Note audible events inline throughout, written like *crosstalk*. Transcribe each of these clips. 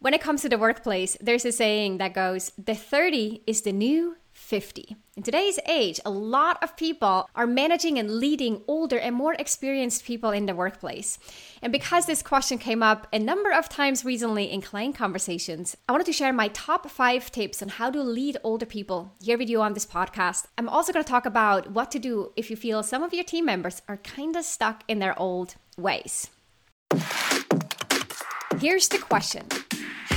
When it comes to the workplace, there's a saying that goes, the 30 is the new 50. In today's age, a lot of people are managing and leading older and more experienced people in the workplace. And because this question came up a number of times recently in client conversations, I wanted to share my top five tips on how to lead older people here with you on this podcast. I'm also going to talk about what to do if you feel some of your team members are kind of stuck in their old ways. Here's the question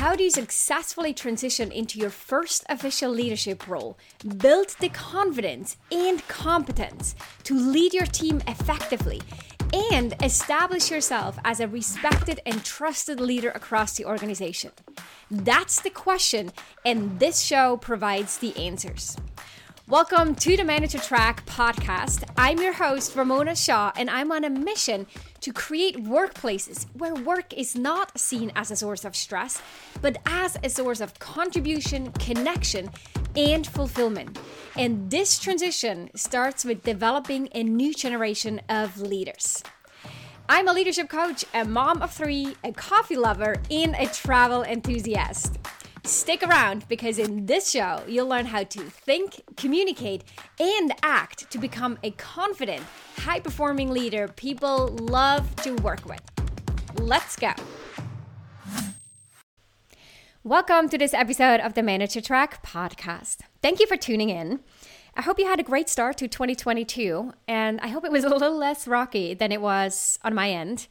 how do you successfully transition into your first official leadership role, build the confidence and competence to lead your team effectively, and establish yourself as a respected and trusted leader across the organization? That's the question, and this show provides the answers. Welcome to the Manager Track podcast. I'm your host, Ramona Shaw, and I'm on a mission to create workplaces where work is not seen as a source of stress, but as a source of contribution, connection, and fulfillment. And this transition starts with developing a new generation of leaders. I'm a leadership coach, a mom of three, a coffee lover, and a travel enthusiast. Stick around because in this show, you'll learn how to think, communicate, and act to become a confident, high performing leader people love to work with. Let's go. Welcome to this episode of the Manager Track podcast. Thank you for tuning in. I hope you had a great start to 2022, and I hope it was a little less rocky than it was on my end.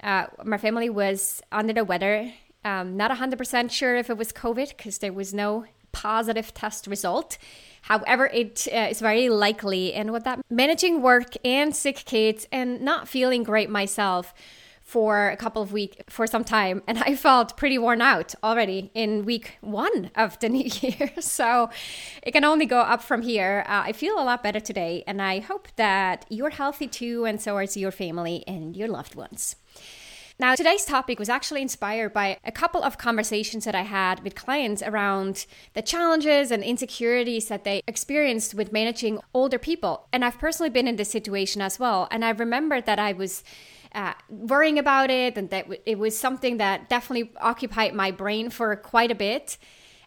Uh, my family was under the weather um, not 100% sure if it was COVID because there was no positive test result. However, it uh, is very likely. And with that, managing work and sick kids and not feeling great myself for a couple of weeks, for some time. And I felt pretty worn out already in week one of the new *laughs* year. So it can only go up from here. Uh, I feel a lot better today. And I hope that you're healthy too, and so is your family and your loved ones. Now, today's topic was actually inspired by a couple of conversations that I had with clients around the challenges and insecurities that they experienced with managing older people. And I've personally been in this situation as well. And I remembered that I was. Uh, worrying about it, and that it was something that definitely occupied my brain for quite a bit.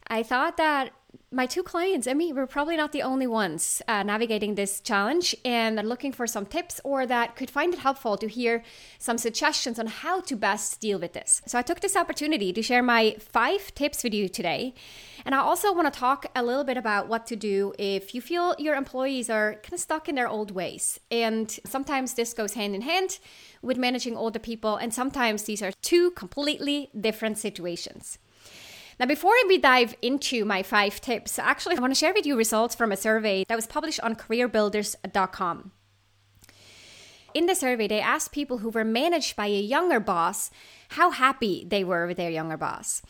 I thought that my two clients me were probably not the only ones uh, navigating this challenge and looking for some tips or that could find it helpful to hear some suggestions on how to best deal with this. So I took this opportunity to share my five tips with you today. And I also want to talk a little bit about what to do if you feel your employees are kind of stuck in their old ways. And sometimes this goes hand in hand with managing older people, and sometimes these are two completely different situations. Now, before we dive into my five tips, actually, I want to share with you results from a survey that was published on careerbuilders.com. In the survey, they asked people who were managed by a younger boss how happy they were with their younger boss.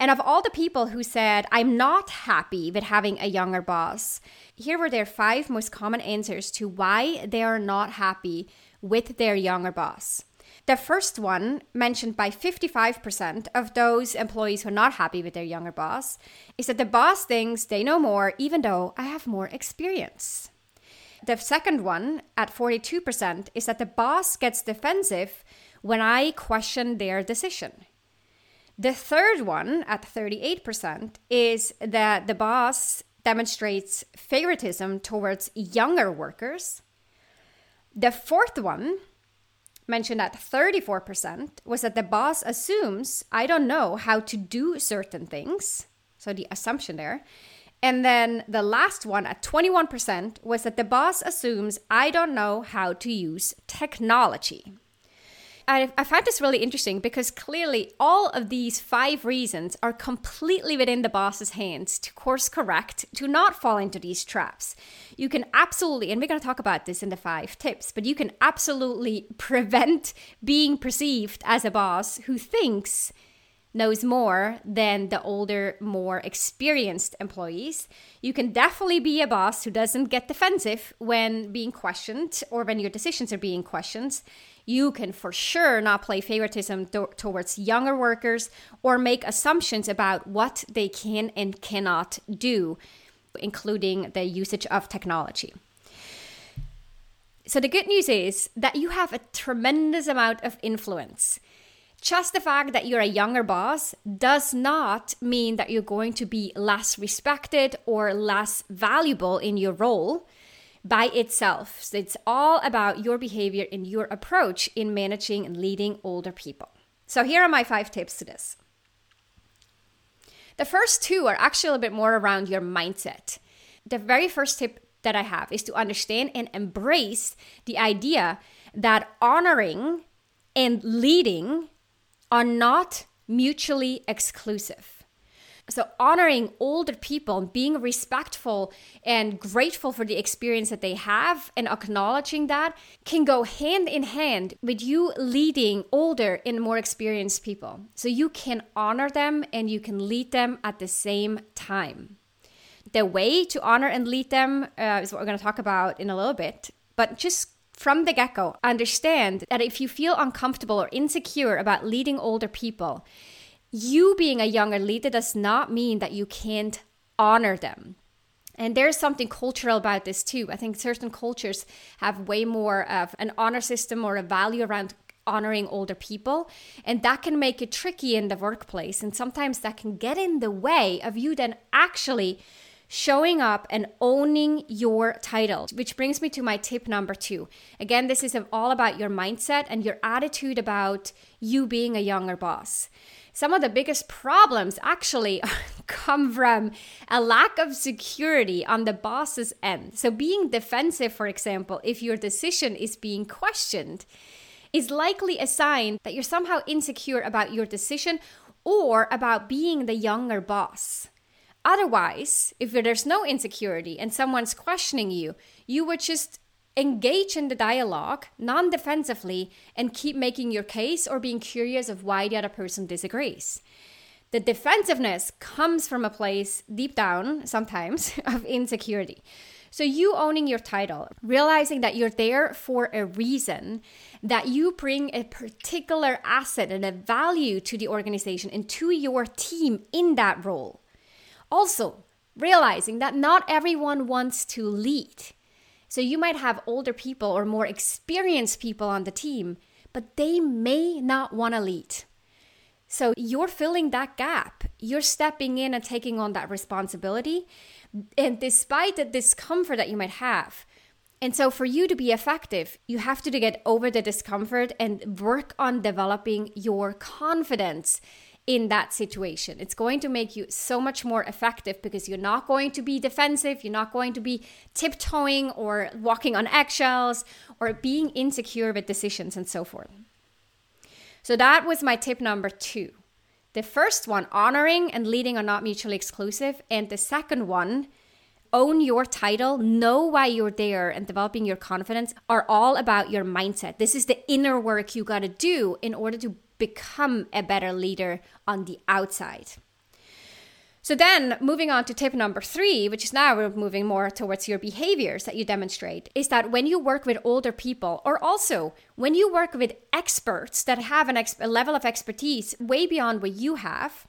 And of all the people who said, I'm not happy with having a younger boss, here were their five most common answers to why they are not happy with their younger boss. The first one, mentioned by 55% of those employees who are not happy with their younger boss, is that the boss thinks they know more even though I have more experience. The second one, at 42%, is that the boss gets defensive when I question their decision. The third one, at 38%, is that the boss demonstrates favoritism towards younger workers. The fourth one, mentioned at 34% was that the boss assumes I don't know how to do certain things. So the assumption there. And then the last one at 21% was that the boss assumes I don't know how to use technology. I, I find this really interesting because clearly all of these five reasons are completely within the boss's hands to course correct, to not fall into these traps. You can absolutely, and we're going to talk about this in the five tips, but you can absolutely *laughs* prevent being perceived as a boss who thinks knows more than the older, more experienced employees. You can definitely be a boss who doesn't get defensive when being questioned or when your decisions are being questioned you can for sure not play favoritism towards younger workers or make assumptions about what they can and cannot do, including the usage of technology. So, the good news is that you have a tremendous amount of influence. Just the fact that you're a younger boss does not mean that you're going to be less respected or less valuable in your role by itself. So it's all about your behavior and your approach in managing and leading older people. So here are my five tips to this. The first two are actually a little bit more around your mindset. The very first tip that I have is to understand and embrace the idea that honoring and leading are not mutually exclusive. So, honoring older people, being respectful and grateful for the experience that they have, and acknowledging that can go hand in hand with you leading older and more experienced people. So, you can honor them and you can lead them at the same time. The way to honor and lead them uh, is what we're going to talk about in a little bit. But just from the get go, understand that if you feel uncomfortable or insecure about leading older people, you being a younger leader does not mean that you can't honor them. And there's something cultural about this too. I think certain cultures have way more of an honor system or a value around honoring older people. And that can make it tricky in the workplace. And sometimes that can get in the way of you then actually showing up and owning your title, which brings me to my tip number two. Again, this is all about your mindset and your attitude about you being a younger boss. Some of the biggest problems actually *laughs* come from a lack of security on the boss's end. So, being defensive, for example, if your decision is being questioned, is likely a sign that you're somehow insecure about your decision or about being the younger boss. Otherwise, if there's no insecurity and someone's questioning you, you would just engage in the dialogue non defensively and keep making your case or being curious of why the other person disagrees. The defensiveness comes from a place deep down, sometimes, *laughs* of insecurity. So, you owning your title, realizing that you're there for a reason, that you bring a particular asset and a value to the organization and to your team in that role also, realizing that not everyone wants to lead. So you might have older people or more experienced people on the team, but they may not want to lead. So you're filling that gap. You're stepping in and taking on that responsibility. And despite the discomfort that you might have, and so for you to be effective, you have to get over the discomfort and work on developing your confidence in that situation. It's going to make you so much more effective because you're not going to be defensive, you're not going to be tiptoeing or walking on eggshells or being insecure with decisions and so forth. So that was my tip number two. The first one, honoring and leading are not mutually exclusive. And the second one, own your title, know why you're there, and developing your confidence are all about your mindset. This is the inner work you got to do in order to become a better leader on the outside. So then, moving on to tip number three, which is now we're moving more towards your behaviors that you demonstrate, is that when you work with older people, or also when you work with experts that have an ex- a level of expertise way beyond what you have,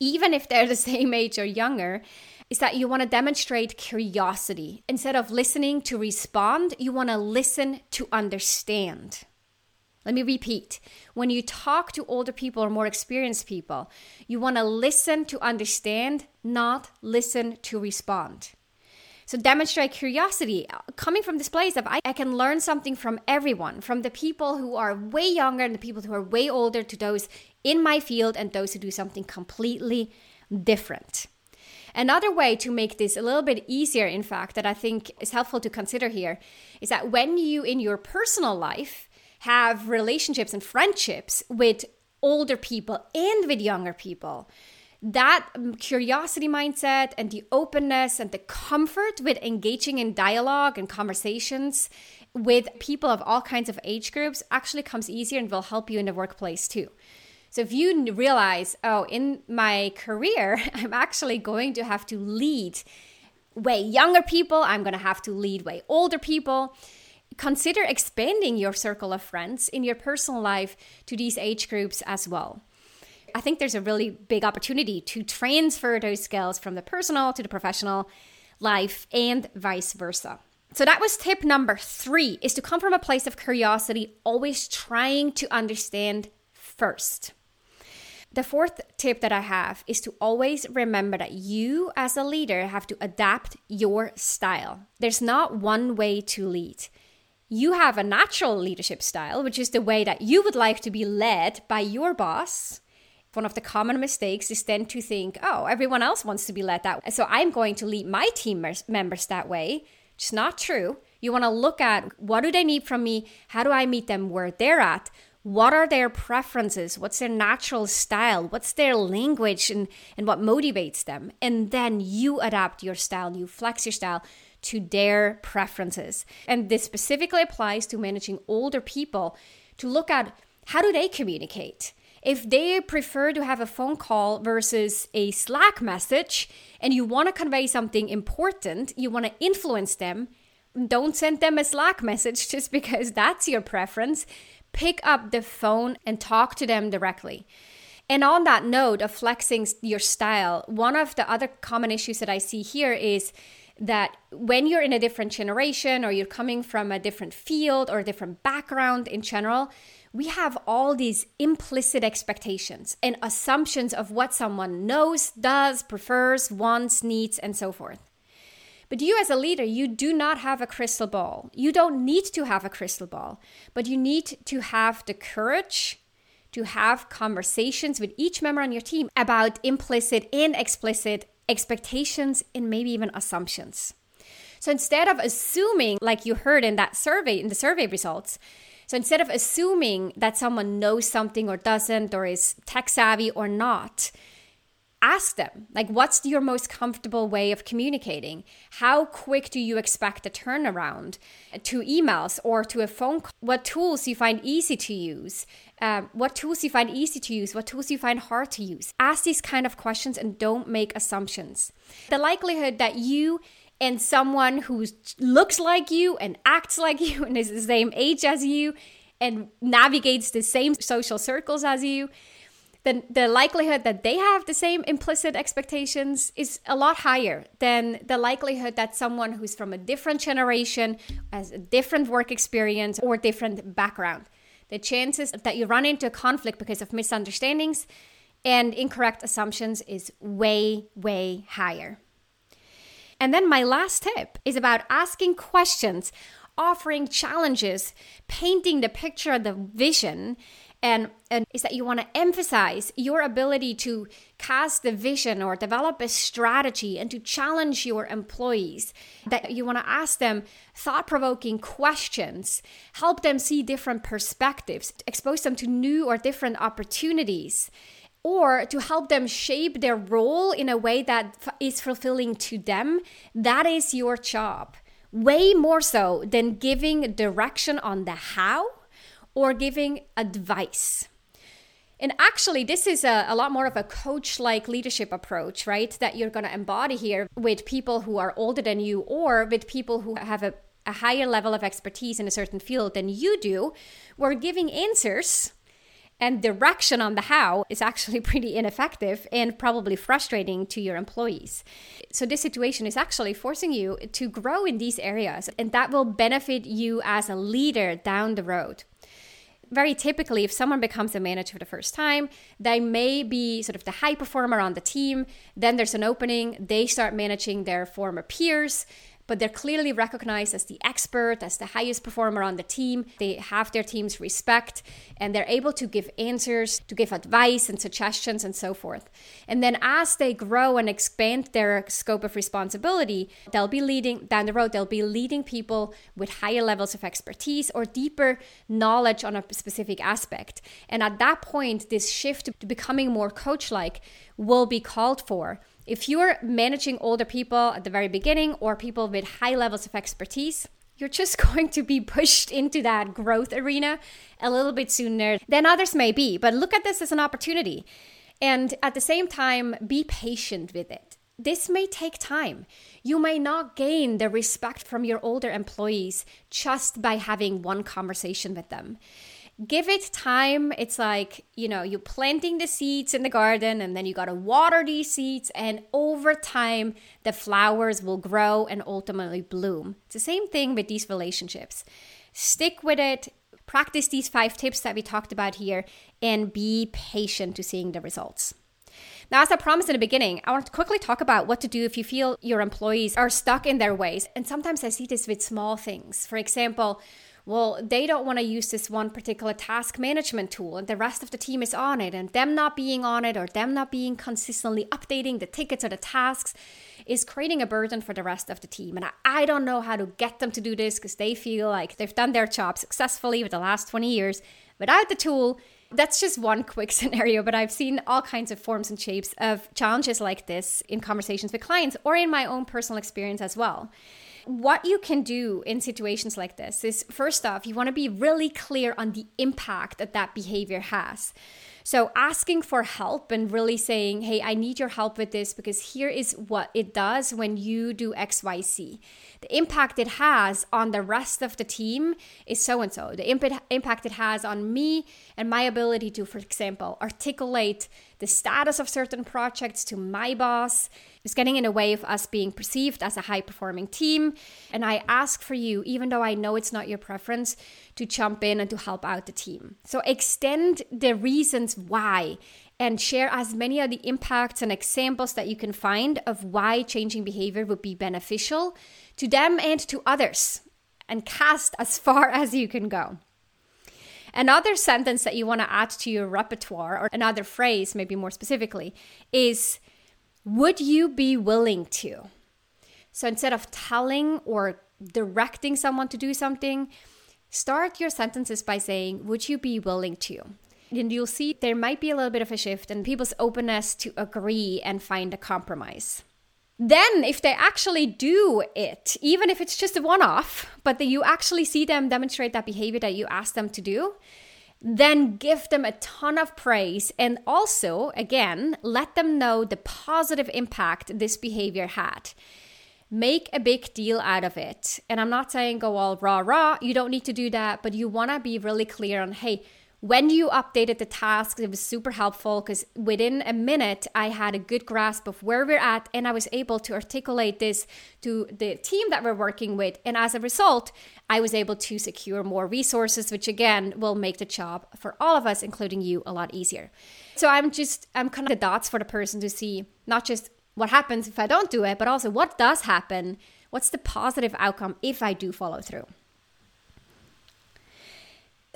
even if they're the *laughs* same age or younger, is that you want to demonstrate curiosity. Instead of listening to respond, you want to listen to understand. Let me repeat. When you talk to older people or more experienced people, you want to listen to understand, not listen to respond. So demonstrate curiosity coming from this place of I, I, can learn something from everyone, from the people who are way younger and the people who are way older to those in my field and those who do something completely different. Another way to make this a little bit easier, in fact, that I think is helpful to consider here is that when you in your personal life have relationships and friendships with older people and with younger people. That um, curiosity mindset and the openness and the comfort with engaging in dialogue and conversations with people of all kinds of age groups actually comes easier and will help you in the workplace too. So if you realize, oh, in my career, *laughs* I'm actually going to have to lead way younger people, I'm going to have to lead way older people consider expanding your circle of friends in your personal life to these age groups as well. I think there's a really big opportunity to transfer those skills from the personal to the professional life and vice versa. So that was tip number 3 is to come from a place of curiosity, always trying to understand first. The fourth tip that I have is to always remember that you, as a leader, have to adapt your style. There's not one way to lead. You have a natural leadership style, which is the way that you would like to be led by your boss. One of the common mistakes is then to think, oh, everyone else wants to be led that way. So I'm going to lead my team members that way. It's not true. You want to look at what do they need from me? How do I meet them where they're at? what are their preferences what's their natural style what's their language and, and what motivates them and then you adapt your style you flex your style to their preferences. And this specifically applies to managing older people to look at how do they communicate. If they prefer to have a phone call versus a slack message and you want to convey something important you want to influence them don't send them a slack message *laughs* just because that's your preference. Pick up the phone and talk to them directly. And on that note of flexing your style, one of the other common issues that I see here is that when you're in a different generation or you're coming from a different field or a different background in general, we have all these implicit expectations and assumptions of what someone knows, does, prefers, wants, needs, and so forth. But you, as a leader, you do not have a crystal ball. You don't need to have a crystal ball, but you need to have the courage to have conversations with each member on your team about implicit and explicit expectations and maybe even assumptions. So instead of assuming, like you heard in that survey, in the survey results, so instead of assuming that someone knows something or doesn't, or is tech savvy or not, ask them like what's your most comfortable way of communicating? How quick do you expect a turnaround to emails or to a phone call? What tools you find easy to use? Um, what tools you find easy to use? What tools you find hard to use? Ask these kind of questions and don't make assumptions. The likelihood that you and someone who looks like you and acts like you and is the same age as you and navigates the same social circles as you then the likelihood that they have the same implicit expectations is a lot higher than the likelihood that someone who's from a different generation has a different work experience or different background. The chances that you run into a conflict because of misunderstandings and incorrect assumptions is way, way higher. And then my last tip is about asking questions, offering challenges, painting the picture, of the vision, and, and is that you want to emphasize your ability to cast the vision or develop a strategy and to challenge your employees that you want to ask them thought-provoking questions help them see different perspectives expose them to new or different opportunities or to help them shape their role in a way that is fulfilling to them that is your job. Way more so than giving direction on the how or giving advice. And actually, this is a, a lot more of a coach like leadership approach, right? That you're going to embody here with people who are older than you or with people who have a, a higher level of expertise in a certain field than you do. We're giving answers and direction on the how is actually *laughs* pretty ineffective and probably frustrating to your employees. So, this situation is actually forcing you to grow in these areas, and that will benefit you as a leader down the road very typically, if someone becomes a manager for the first time, they may be sort of the high performer on the team. Then there's an opening, they start managing their former peers but they're clearly recognized as the expert, as the highest performer on the team. They have their team's respect and they're able to give answers, to give advice and suggestions and so forth. And then as they grow and expand their scope of responsibility, they'll be leading down the road, they'll be leading people with higher levels of expertise or deeper knowledge on a specific aspect. And at that point, this shift to becoming more coach like will be called for if you're managing older people at the very beginning or people with high levels of expertise, you're just *laughs* going to be pushed into that growth arena a little bit sooner than others may be. But look at this as an opportunity. And at the same time, be patient with it. This may take time. You may not gain the respect from your older employees just by having one conversation with them give it time. It's like, you know, you're planting the seeds in the garden and then you got to water these seeds. And over time, the flowers will grow and ultimately bloom. It's the same thing with these relationships. Stick with it, Practice these five tips that we talked about here and be patient to seeing the results. Now, as I promised in the beginning, I want to quickly talk about what to do if you feel your employees are stuck in their ways. And sometimes I see this with small things. For example, well, they don't want to use this one particular task management tool and the rest of the team is on it. And them not being on it or them not being consistently updating the tickets or the tasks is creating a burden for the rest of the team. And I, I don't know how to get them to do this because they feel like they've done their job successfully for the last 20 years without the tool. That's just one *laughs* quick scenario, but I've seen all kinds of forms and shapes of challenges like this in conversations with clients or in my own personal experience as well. What you can do in situations like this is first off, you want to be really clear on the impact that that behavior has. So, asking for help and really saying, hey, I need your help with this because here is what it does when you do XYZ. The impact it has on the rest of the team is so and so. The impact it has on me and my ability to, for example, articulate the status of certain projects to my boss is getting in the way of us being perceived as a high performing team. And I ask for you, even though I know it's not your preference, to jump in and to help out the team. So extend the reasons why and share as many of the impacts and examples that you can find of why changing behavior would be beneficial to them and to others, and cast as far *laughs* as you can go. Another sentence that you want to add to your repertoire, or another phrase, maybe more specifically, is Would you be willing to? So instead of telling or directing someone to do something, start your sentences by saying, Would you be willing to? And you'll see there might be a little bit of a shift in people's openness to agree and find a compromise. Then, if they actually do it, even if it's just a one off, but that you actually see them demonstrate that behavior that you asked them to do, then give them a ton of praise and also, again, let them know the positive impact this behavior had. Make a big deal out of it. And I'm not saying go all rah rah, you don't need to do that, but you want to be really clear on hey, when you updated the tasks, it was super helpful because within a minute, I had a good grasp of where we're at and I was able to articulate this to the team that we're working with. And as a result, I was able to secure more resources, which again will make the job for all of us, including you, a lot easier. So I'm just, I'm kind of the dots for the person to see not just what happens if I don't do it, but also what does happen. What's the positive outcome if I do follow through?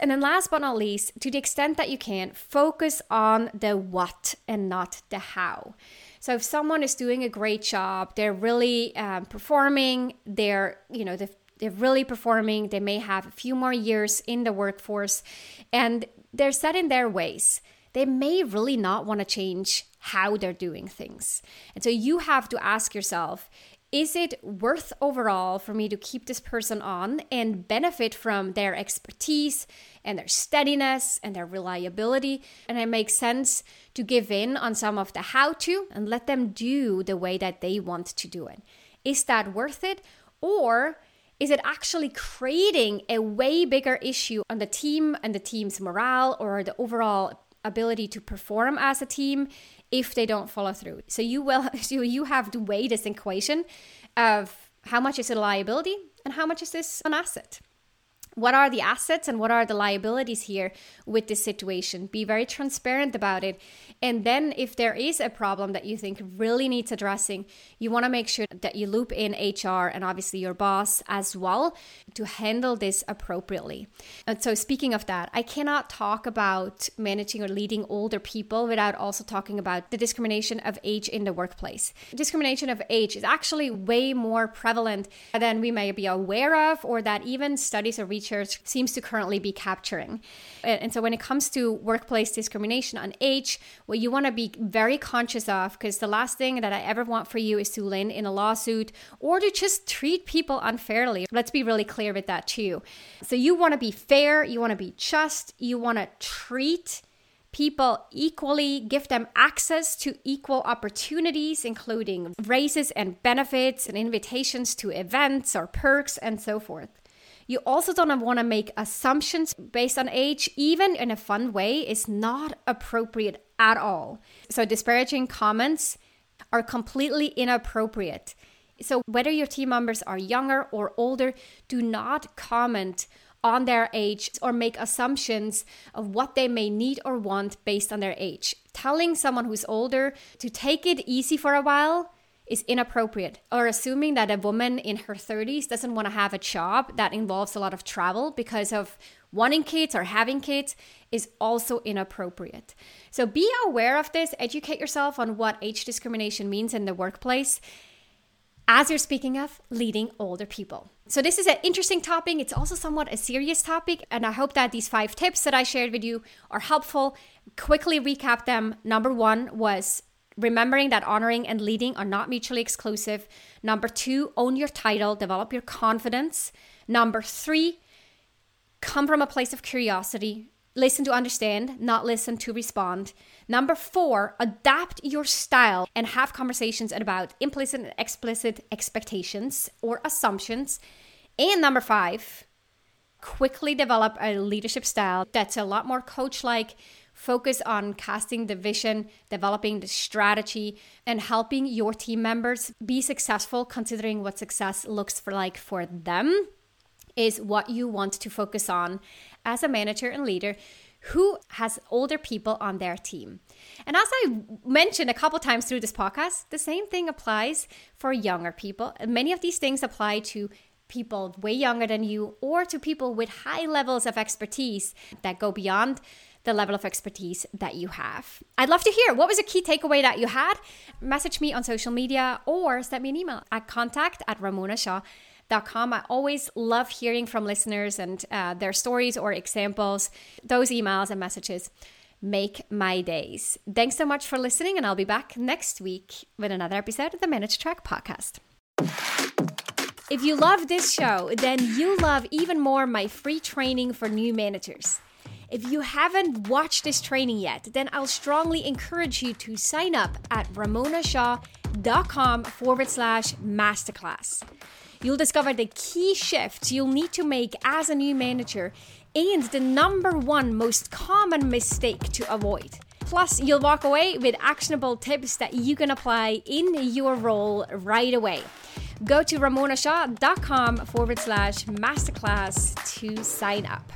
And then, last but not least, to the extent that you can, focus on the what and not the how. So, if someone is doing a great job, they're really um, performing, they're, you know, they're, they're really performing, they may have a few more years in the workforce, and they're set in their ways. They may really not want to change how they're doing things. And so you have to ask yourself is it worth overall for me to keep this person on and benefit from their expertise and their steadiness and their reliability? And it makes sense to give in on some of the how to and let them do the way that they want to do it. Is that worth it? Or is it actually creating a way bigger issue on the team and the team's morale or the overall ability to perform as a team if they don't follow through. So you will *laughs* so you have to weigh this equation of how much is it a liability and how much is this an asset what are the assets and what are the liabilities here with this situation? Be very transparent about it. And then if there is a problem that you think really needs addressing you want to make sure that you loop in hr and obviously your boss as well to handle this appropriately. And so speaking of that i cannot talk about managing or leading older people without also talking about the discrimination of age in the workplace. Discrimination of age is actually way more prevalent than we may be aware of or that even studies or research research seems to currently be capturing. And so when it comes to workplace discrimination on age, what you want to be very conscious of, because the last thing that I ever want for you is to land in a lawsuit or to just treat people unfairly. Let's be really clear with that too. So you want to be fair, you want to be just, you want to treat people equally, give them access to equal opportunities, including raises and benefits and invitations to events or perks and so forth. You also don't want to make assumptions based on age, even in a fun way, is not appropriate at all. So, disparaging comments are completely inappropriate. So, whether your team members are younger or older, do not comment on their age or make assumptions of what they may need or want based on their age. Telling someone who's older to take it easy for a while is inappropriate or assuming that a woman in her 30s doesn't want to have a job that involves a lot of travel because of wanting kids or having kids is also inappropriate. So be aware of this, educate yourself on what age discrimination means in the workplace as you're speaking of leading older people. So, this is an interesting topic. It's also somewhat a serious topic. And I hope that these five tips that I shared with you are helpful. Quickly recap them. Number one was remembering that honoring and leading are not mutually exclusive. Number two, own your title, develop your confidence. Number three, come from a place of curiosity, listen to understand, not listen to respond. Number four, adapt your style and have conversations about implicit and explicit expectations or assumptions. And number five, quickly develop a leadership style that's a lot more coach like, focus on casting the vision, developing the strategy, and helping your team members be successful, considering what success looks for like for them is what you want to focus on as a manager and leader who has older people on their team. And as I mentioned a couple times through this podcast, the same thing applies for younger people. Many of these things apply to people way younger than you or to people with high levels of expertise that go beyond the level of expertise that you have. I'd love to hear what was a key takeaway that you had. Message me on social media or send me an email at contact at ramonashaw.com com. I always love hearing from listeners and uh, their stories or examples. Those emails and messages make my days. Thanks so much for listening, and I'll be back next week with another episode of the Manager Track podcast. If you love this show, then you love even more my free training for new managers. If you haven't watched this training yet, then I'll strongly encourage you to sign up at ramonashaw.com forward slash masterclass. You'll discover the key shifts you'll need to make as a new manager and the number one most common mistake to avoid. Plus, you'll walk away with actionable tips that you can apply in your role right away. Go to ramonashaw.com forward slash masterclass to sign up.